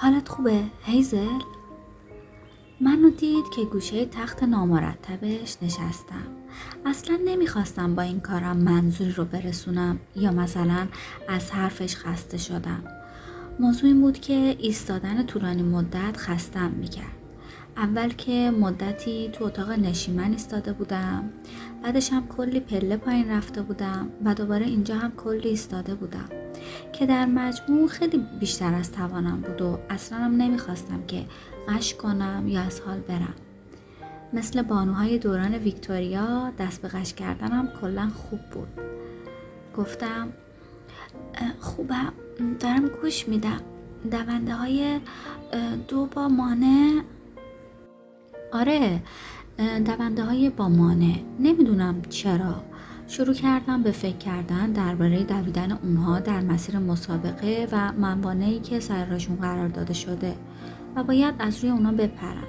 حالت خوبه هیزل؟ منو دید که گوشه تخت نامرتبش نشستم. اصلا نمی‌خواستم با این کارم منظوری رو برسونم یا مثلا از حرفش خسته شدم. موضوع این بود که ایستادن طولانی مدت خستم می‌کرد. اول که مدتی تو اتاق نشیمن ایستاده بودم بعدش هم کلی پله پایین رفته بودم و دوباره اینجا هم کلی ایستاده بودم. که در مجموع خیلی بیشتر از توانم بود و اصلا هم نمی‌خواستم که قش کنم یا از حال برم. مثل بانوهای دوران ویکتوریا دست به قش کردنم کلا خوب بود. گفتم خوبم دارم گوش میدم. دونده های دو با مانه آره دونده های با مانع. نمی‌دونم چرا. شروع کردم به فکر کردن درباره دویدن اونها در مسیر مسابقه و منبانهی که سر راشون قرار داده شده و باید از روی اونا بپرم.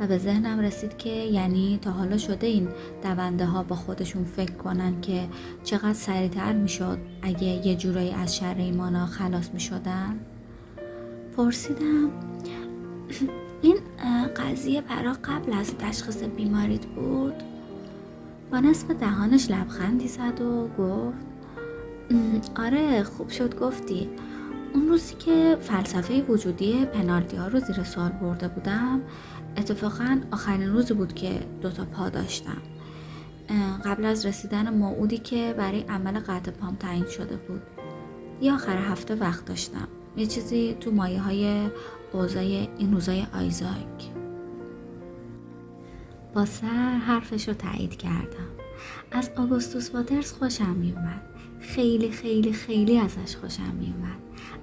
و به ذهنم رسید که یعنی تا حالا شده این دونده ها با خودشون فکر کنن که چقدر سریعتر می‌شد اگه یه جورایی از شر ایمانا خلاص می شدن پرسیدم این قضیه برا قبل از تشخیص بیماریت بود؟ با نصف دهانش لبخندی زد و گفت آره خوب شد گفتی. اون روزی که فلسفه وجودی پنالتی ها رو زیر سوال برده بودم اتفاقا آخرین روزی بود که دوتا پا داشتم. قبل از رسیدن موعودی که برای عمل قطع پام تعیین شده بود. یه آخر هفته وقت داشتم. یه چیزی تو مایه های این روزای آیزاک. با سر حرفش رو تایید کردم. از آگوستوس واترز خوشم میومد. خیلی خیلی خیلی ازش خوشم میومد.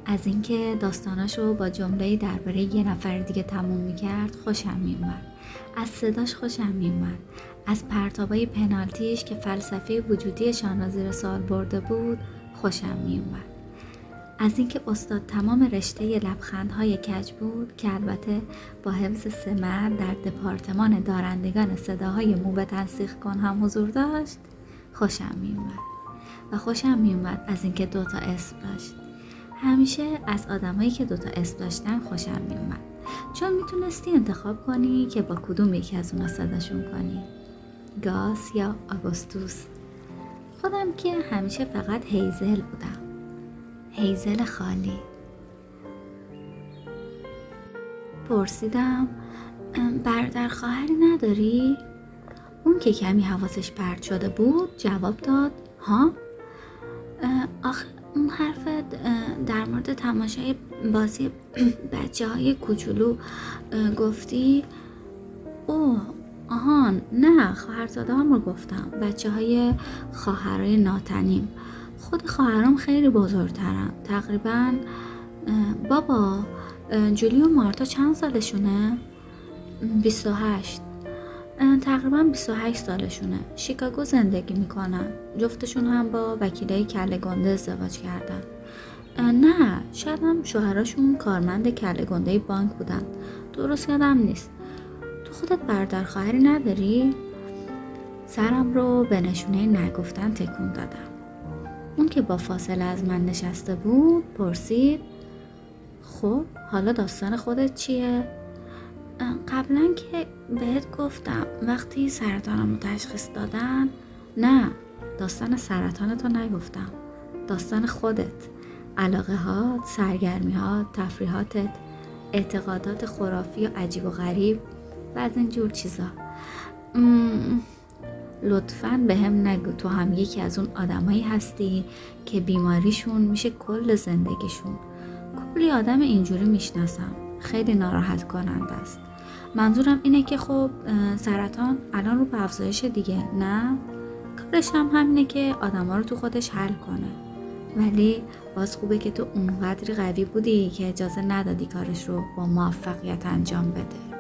از اینکه داستاناش رو با جمله درباره یه نفر دیگه تموم می‌کرد خوشم میومد. از صداش خوشم میومد. از پرتابای پنالتیش که فلسفه وجودیشان را زیر سال برده بود خوشم میومد. از اینکه استاد تمام رشته لبخندهای کج بود که البته با حفظ سمر در دپارتمان دارندگان صداهای مو به تنسیخ کن هم حضور داشت خوشم میومد و خوشم میومد از اینکه دوتا اسم داشت. همیشه از آدمایی که دوتا اسم داشتن خوشم میومد چون می‌تونستی انتخاب کنی که با کدوم یکی از اونا صداشون کنی. گاس یا آگوستوس. خودم که همیشه فقط هیزل بودم. هیزل خالی پرسیدم برادر خواهری نداری؟ اون که کمی حواسش پرت شده بود جواب داد ها؟ آخه اون حرف در مورد تماشای بازی بچه های کوچولو گفتی اوه آهان نه خواهرزاده هم رو گفتم بچه های خواهرای ناتنیم خود خواهرام خیلی بزرگترن. تقریبا بابا جولی و مارتا چند سالشونه؟ 28 تقریبا 28 سالشونه. شیکاگو زندگی می‌کنن. جفتشون هم با وکیلای کله گنده ازدواج کردن. نه شاید هم شوهراشون کارمند کله بانک بودن. درست یادم نیست. تو خودت برادر خواهری نداری؟ سرم رو به نشونه نگفتن تکون دادم. اون که با فاصله از من نشسته بود پرسید خب حالا داستان خودت چیه؟ قبلا که بهت گفتم وقتی سرطانم تشخیص دادن نه داستان سرطانتو نگفتم داستان خودت علاقه ها، سرگرمی ها، تفریحاتت اعتقادات خرافی و عجیب و غریب و از این جور چیزا لطفا به هم نگو. تو هم یکی از اون آدمایی هستی که بیماریشون میشه کل زندگیشون. کلی آدم اینجوری می‌شناسم. خیلی ناراحت کننده است. منظورم اینه که خب سرطان الان رو به افزایش دیگه نه؟ کارش هم همینه که آدما رو تو خودش حل کنه. ولی باز خوبه که تو اونقدری قوی بودی که اجازه ندادی کارش رو با موفقیت انجام بده.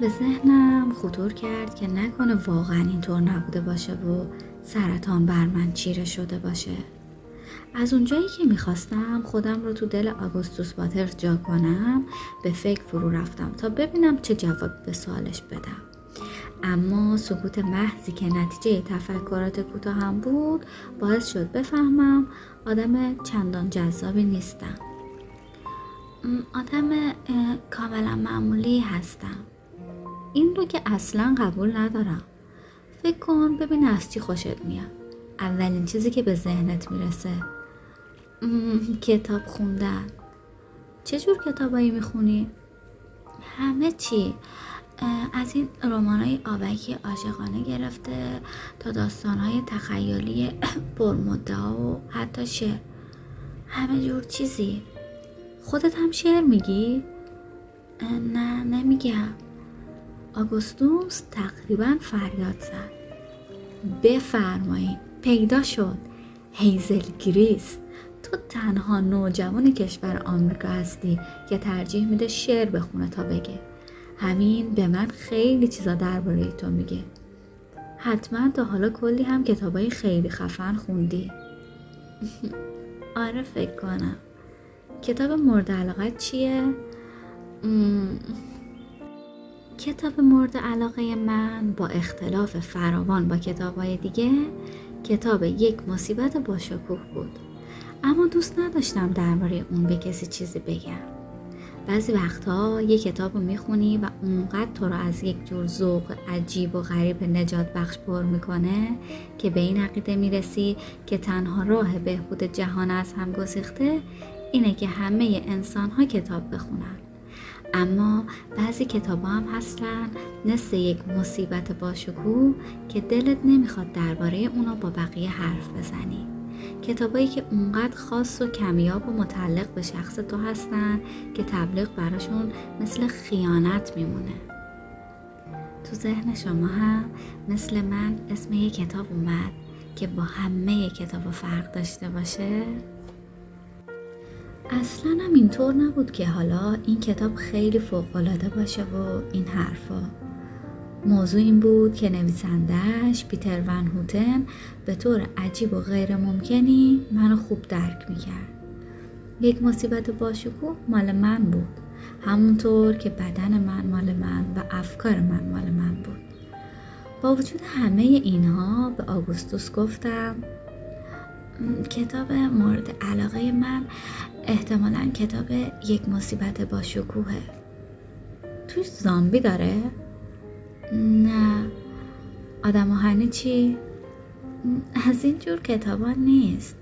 به ذهنم خطور کرد که نکنه واقعا اینطور نبوده باشه و سرطان بر من چیره شده باشه. از اونجایی که می‌خواستم خودم رو تو دل آگوستوس واترز جا کنم به فکر فرو رفتم تا ببینم چه جواب به سوالش بدم. اما سکوت محضی که نتیجه تفکرات کوتاه هم بود باعث شد بفهمم آدم چندان جذابی نیستم. آدم کاملا معمولی هستم. این رو که اصلا قبول ندارم. فکر کن ببین از چی خوشت میاد. اولین چیزی که به ذهنت می‌رسه. کتاب خوندن. چه جور کتابایی می‌خونی؟ همه چی. از این رمان های آبکی عاشقانه گرفته تا داستان های تخیلی پرمدعا و حتی شعر. همه جور چیزی. خودت هم شعر میگی؟ نه نمیگم. آگوستوس تقریبا فریاد زد. بفرمایید پیدا شد. هیزل گریس تو تنها نوجوان کشور آمریکا هستی که ترجیح میده شعر بخونه تا بگه. همین به من خیلی چیزا درباره تو میگه. حتما تا حالا کلی هم کتابای خیلی خفن خوندی. آره فکر کنم. کتاب مورد علاقت چیه؟ کتاب مورد علاقه من با اختلاف فراوان با کتابهای دیگه کتاب یک مصیبت با شکوه بود. اما دوست نداشتم درباره اون به کسی چیزی بگم. بعضی وقتها یه کتاب رو می‌خونی و اونقدر تو رو از یک جور ذوق عجیب و غریب نجات بخش پر می‌کنه که به این عقیده می‌رسی که تنها راه بهبود جهان از هم گسیخته اینه که همه انسان ها کتاب بخونن. اما بعضی کتاب هم هستن مثل یک مصیبت باشکوه که دلت نمی‌خواد درباره اونا با بقیه حرف بزنی کتابایی که اونقدر خاص و کمیاب و متعلق به شخص تو هستن که تبلیغ براشون مثل خیانت میمونه تو ذهن شما هم مثل من اسم یه کتاب اومد که با همه کتاب فرق داشته باشه؟ اصلا هم اینطور نبود که حالا این کتاب خیلی فوقالعاده باشه و این حرفا. موضوع این بود که نویسندهش پیتر ون هوتن به طور عجیب و غیر ممکنی منو خوب درک می‌کرد. یک مصیبت باشکوه مال من بود. همونطور که بدن من مال من و افکار من مال من بود. با وجود همه اینها به آگوستوس گفتم کتاب مورد علاقه من احتمالا کتاب یک مصیبت با شکوهه. توش زامبی داره؟ نه. آدم آهنی چی؟ از این جور کتابا نیست.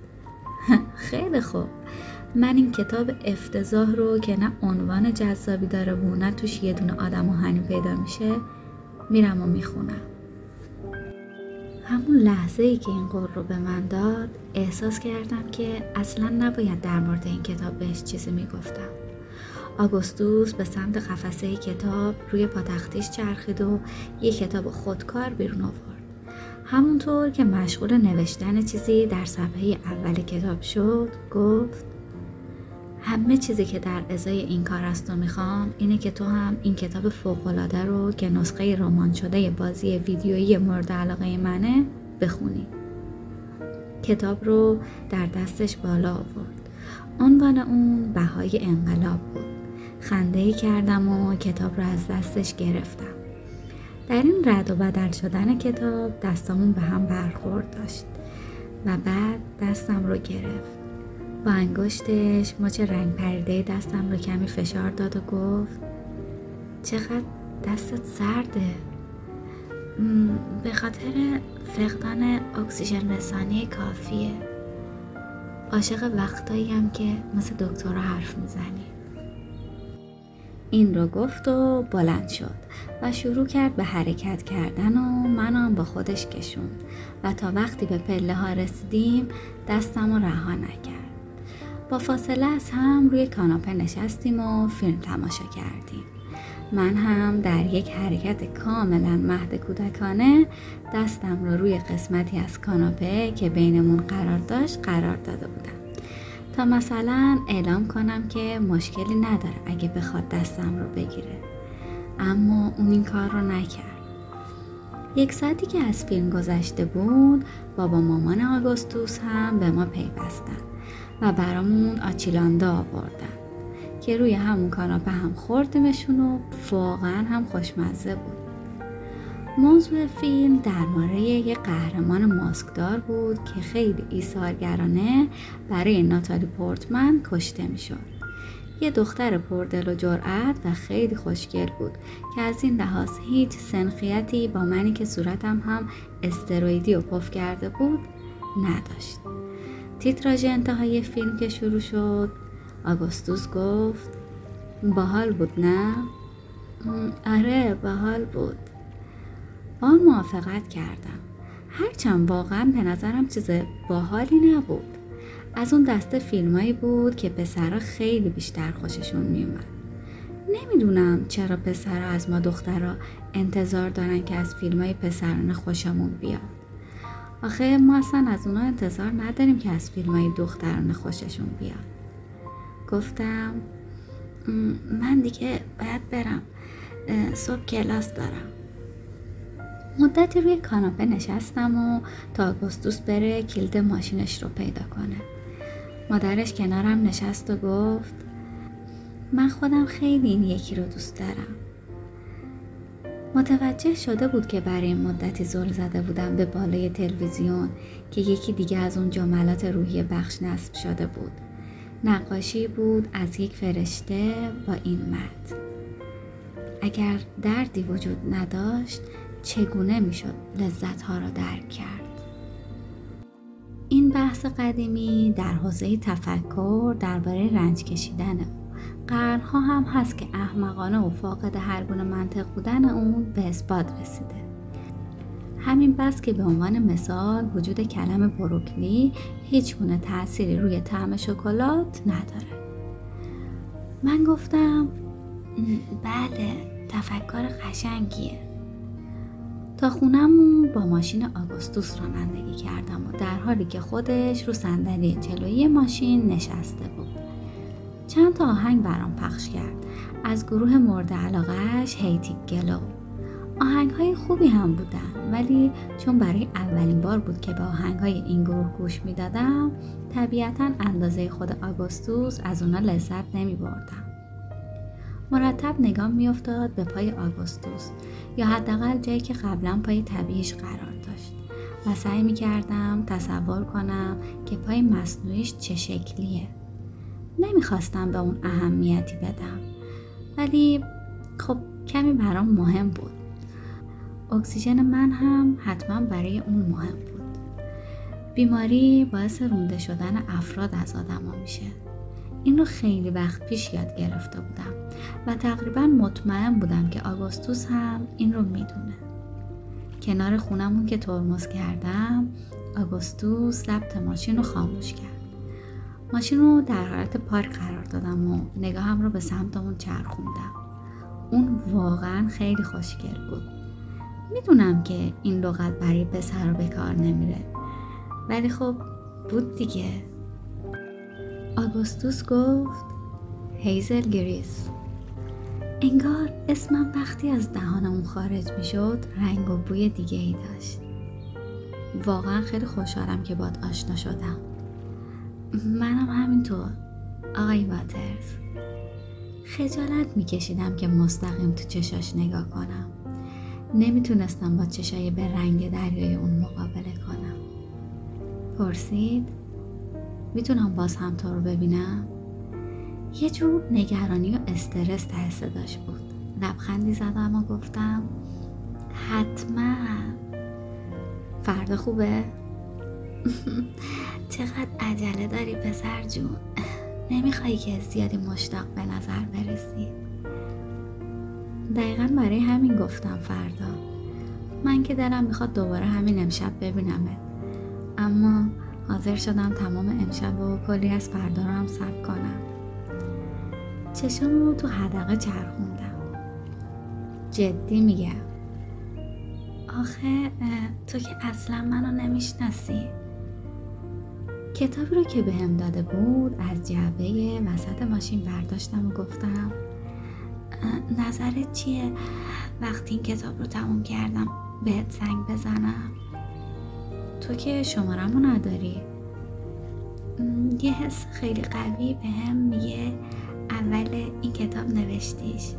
خیلی خوب. من این کتاب افتضاح رو که نه عنوان جذابی داره و نه توش یه دونه آدم آهنی پیدا میشه میرم و می‌خونم. همون لحظه ای که این قول رو به من داد احساس کردم که اصلا نباید در مورد این کتاب بهش چیزی می‌گفتم. آگوستوس به سمت قفسه کتاب روی پاتختیش چرخید و یه کتاب خودکار بیرون آورد. همونطور که مشغول نوشتن چیزی در صفحه اول کتاب شد گفت همه چیزی که در ازای این کار از تو می‌خوام اینه که تو هم این کتاب فوقالعاده رو که نسخه رمان شده بازی ویدیویی مورد علاقه منه بخونی. کتاب رو در دستش بالا آورد. عنوان اون بهای انقلاب بود. خنده کردم و کتاب رو از دستش گرفتم. در این رد و بدل شدن کتاب دستامون به هم برخورد داشت و بعد دستم رو گرفت. با انگشتش مچ رنگ پرده دستم رو کمی فشار داد و گفت چقدر دستت سرده. به خاطر فقدان اکسیژن رسانی کافیه. عاشق وقتایی هم که مثل دکتر حرف می‌زنی. این رو گفت و بلند شد و شروع کرد به حرکت کردن و منم با خودش کشون و تا وقتی به پله ها رسیدیم دستم رو رها نکرد. با فاصله از هم روی کاناپه نشستیم و فیلم تماشا کردیم. من هم در یک حرکت کاملا مهد کودکانه دستم رو روی قسمتی از کاناپه که بینمون قرار داشت قرار داده بودم. تا مثلا اعلام کنم که مشکلی نداره اگه بخواد دستم رو بگیره. اما اون این کار رو نکرد. یک ساعتی که از فیلم گذشته بود بابا مامان آگوستوس هم به ما پیوستن. و برامون آچیلاندا آوردن که روی همون کاناپه هم خوردیمشون و واقعا هم خوشمزه بود. موضوع فیلم درباره یک قهرمان ماسکدار بود که خیلی ایثارگرانه برای ناتالی پورتمن کشته می‌شد. یه دختر پردل و جرأت و خیلی خوشگل بود که از این لحاظ هیچ سنخیتی با منی که صورتم هم استرویدی و پف کرده بود نداشت. تیتراژ انتهای فیلم که شروع شد. آگوستوس گفت باحال بود نه؟ آره باحال بود. با آن موافقت کردم. هرچند واقعا به نظرم چیز باحالی نبود. از اون دسته فیلمایی بود که پسرها خیلی بیشتر خوششون میومد نمی‌دونم چرا پسرها از ما دخترها انتظار دارن که از فیلم های پسرانه خوشمون بیاد آخه ما اصلا از اونا انتظار نداریم که از فیلم های دخترانه خوششون بیاد گفتم من دیگه باید برم صبح کلاس دارم. مدتی روی کاناپه نشستم و تا آگوستوس بره کلید ماشینش رو پیدا کنه. مادرش کنارم نشست و گفت من خودم خیلی این یکی رو دوست دارم. متوجه شده بود که برای مدتی زل زده بودم به بالای تلویزیون که یکی دیگه از اون جملات روحی بخش نصب شده بود. نقاشی بود از یک فرشته با این مد اگر دردی وجود نداشت چگونه می‌شد لذت ها را درک کرد؟ این بحث قدیمی در حوزه تفکر درباره رنج کشیدن قرنها هم هست که احمقانه و فاقد هر گونه منطق بودن اون به اثبات رسیده. همین بس که به عنوان مثال وجود کلم بروکلی هیچ گونه تأثیری روی طعم شکلات نداره. من گفتم بله تفکر قشنگیه. تا خونمون با ماشین آگوستوس رانندگی کردم و در حالی که خودش رو صندلی جلویی ماشین نشسته بود. چند تا آهنگ برام پخش کرد. از گروه مورد علاقهش هیتی گلو. آهنگ های خوبی هم بودن ولی چون برای اولین بار بود که به آهنگ های این گروه گوش می‌دادم طبیعتا اندازه خود آگوستوس از اونا لذت نمی بردم. مرتب نگام میافتاد به پای آگوستوس یا حداقل جایی که قبلا پای طبیعیش قرار داشت. و سعی می کردم تصور کنم که پای مصنوعیش چه شکلیه. نمی‌خواستم به اون اهمیتی بدم. ولی خب کمی برام مهم بود. اکسیژن من هم حتما برای اون مهم بود. بیماری باعث رونده شدن افراد از آدما میشه. این رو خیلی وقت پیش یاد گرفته بودم و تقریبا مطمئن بودم که آگوستوس هم این رو می‌دونه. کنار خونمون که ترمز کردم آگوستوس ضبط ماشین رو خاموش کرد. ماشین رو در حالت پارک قرار دادم و نگاهم رو به سمت اون چرخوندم. اون واقعا خیلی خوشگل بود. می‌دونم که این لغت برای پسر به کار نمیره. ولی خب بود دیگه. آگوستوس گفت هیزل گریس انگار اسمم وقتی از دهانمون خارج می شد رنگ و بوی دیگه ای داشت. واقعا خیلی خوشحالم که باد آشنا شدم. منم همینطور. آقای واترز خجالت میکشیدم که مستقیم تو چشاش نگاه کنم. نمی‌تونستم با چشای به رنگ دریای اون مقابله کنم. پرسید می‌تونم باز هم تو رو ببینم؟ یه جور نگرانی و استرس ته صداش بود. لبخندی زدم و گفتم حتما. فردا خوبه؟ چقدر عجله داری پسر جون؟ نمیخوایی که زیادی مشتاق به نظر برسی. دقیقا برای همین گفتم فردا. من که دلم می‌خواد دوباره همین امشب ببینمت. اما حاضر شدم تمام امشب و کلی از فردا رو هم سب کنم. چشم رو تو حدقه چرخوندم. جدی میگم. آخه تو که اصلا منو نمی‌شناسی. کتابی رو که بهم داده بود از جعبه وسط ماشین برداشتم و گفتم نظرت چیه؟ وقتی این کتاب رو تموم کردم بهت زنگ بزنم. تو که شمارمو نداری. یه حس خیلی قوی به هم میگه اول این کتاب نوشتیش.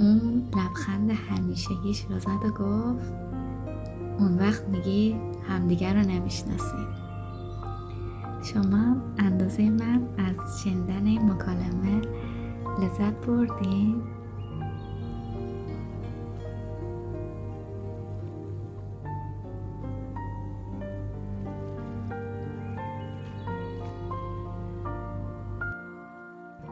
اون لبخند همیشگیش رو زد و گفت اون وقت میگی همدیگر رو نمی‌شناسی. شما اندازه من از شنیدن مکالمه لذت بردین؟